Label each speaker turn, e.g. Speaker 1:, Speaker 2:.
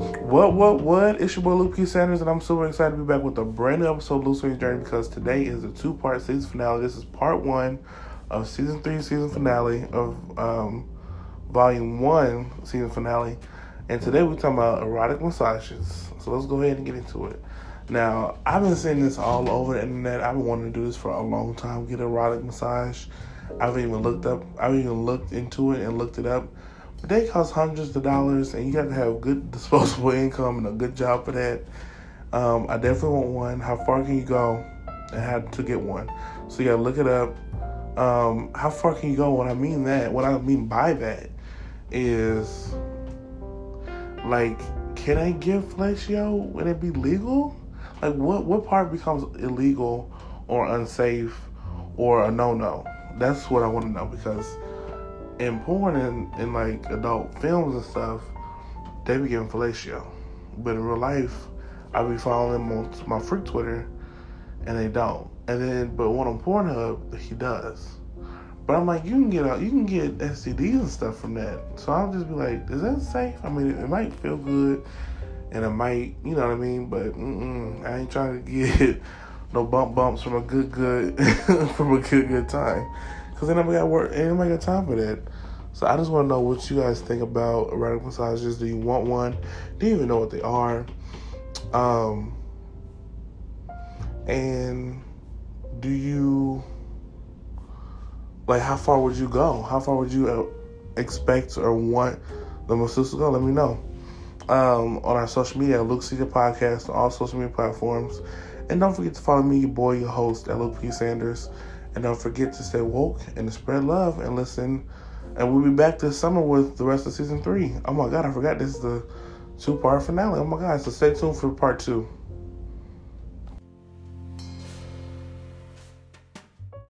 Speaker 1: What, what, what? It's your boy Luke. Sanders, and I'm super excited to be back with a brand new episode of Luke Swing's Journey because today is a two part season finale. This is part one of season three, season finale of um, volume one, season finale. And today we're talking about erotic massages. So let's go ahead and get into it. Now, I've been seeing this all over the internet. I've been wanting to do this for a long time, get erotic massage. I've even looked up, I've even looked into it and looked it up. They cost hundreds of dollars, and you got to have good disposable income and a good job for that. Um, I definitely want one. How far can you go and how to get one? So you got to look it up. Um, how far can you go? What I mean that, what I mean by that, is like, can I give fellatio? Would it be legal? Like, what what part becomes illegal or unsafe or a no no? That's what I want to know because in porn and in like adult films and stuff, they be getting fellatio, but in real life, I be following them on my freak Twitter, and they don't. And then, but one on Pornhub, he does. But I'm like, you can get out, you can get STDs and stuff from that. So I'll just be like, is that safe? I mean, it, it might feel good, and it might, you know what I mean. But I ain't trying to get no bump bumps from a good good from a good good time. Cause then nobody got work, ain't nobody got time for that. So I just want to know what you guys think about erotic massages. Do you want one? Do you even know what they are? Um, and do you like how far would you go? How far would you uh, expect or want the masseuse to go? Let me know. Um, on our social media, Luke Caesar Podcast on all social media platforms. And don't forget to follow me, your boy, your host, Luke P. Sanders. And don't forget to stay woke and to spread love and listen. And we'll be back this summer with the rest of season three. Oh my God, I forgot this is the two part finale. Oh my God, so stay tuned for part two.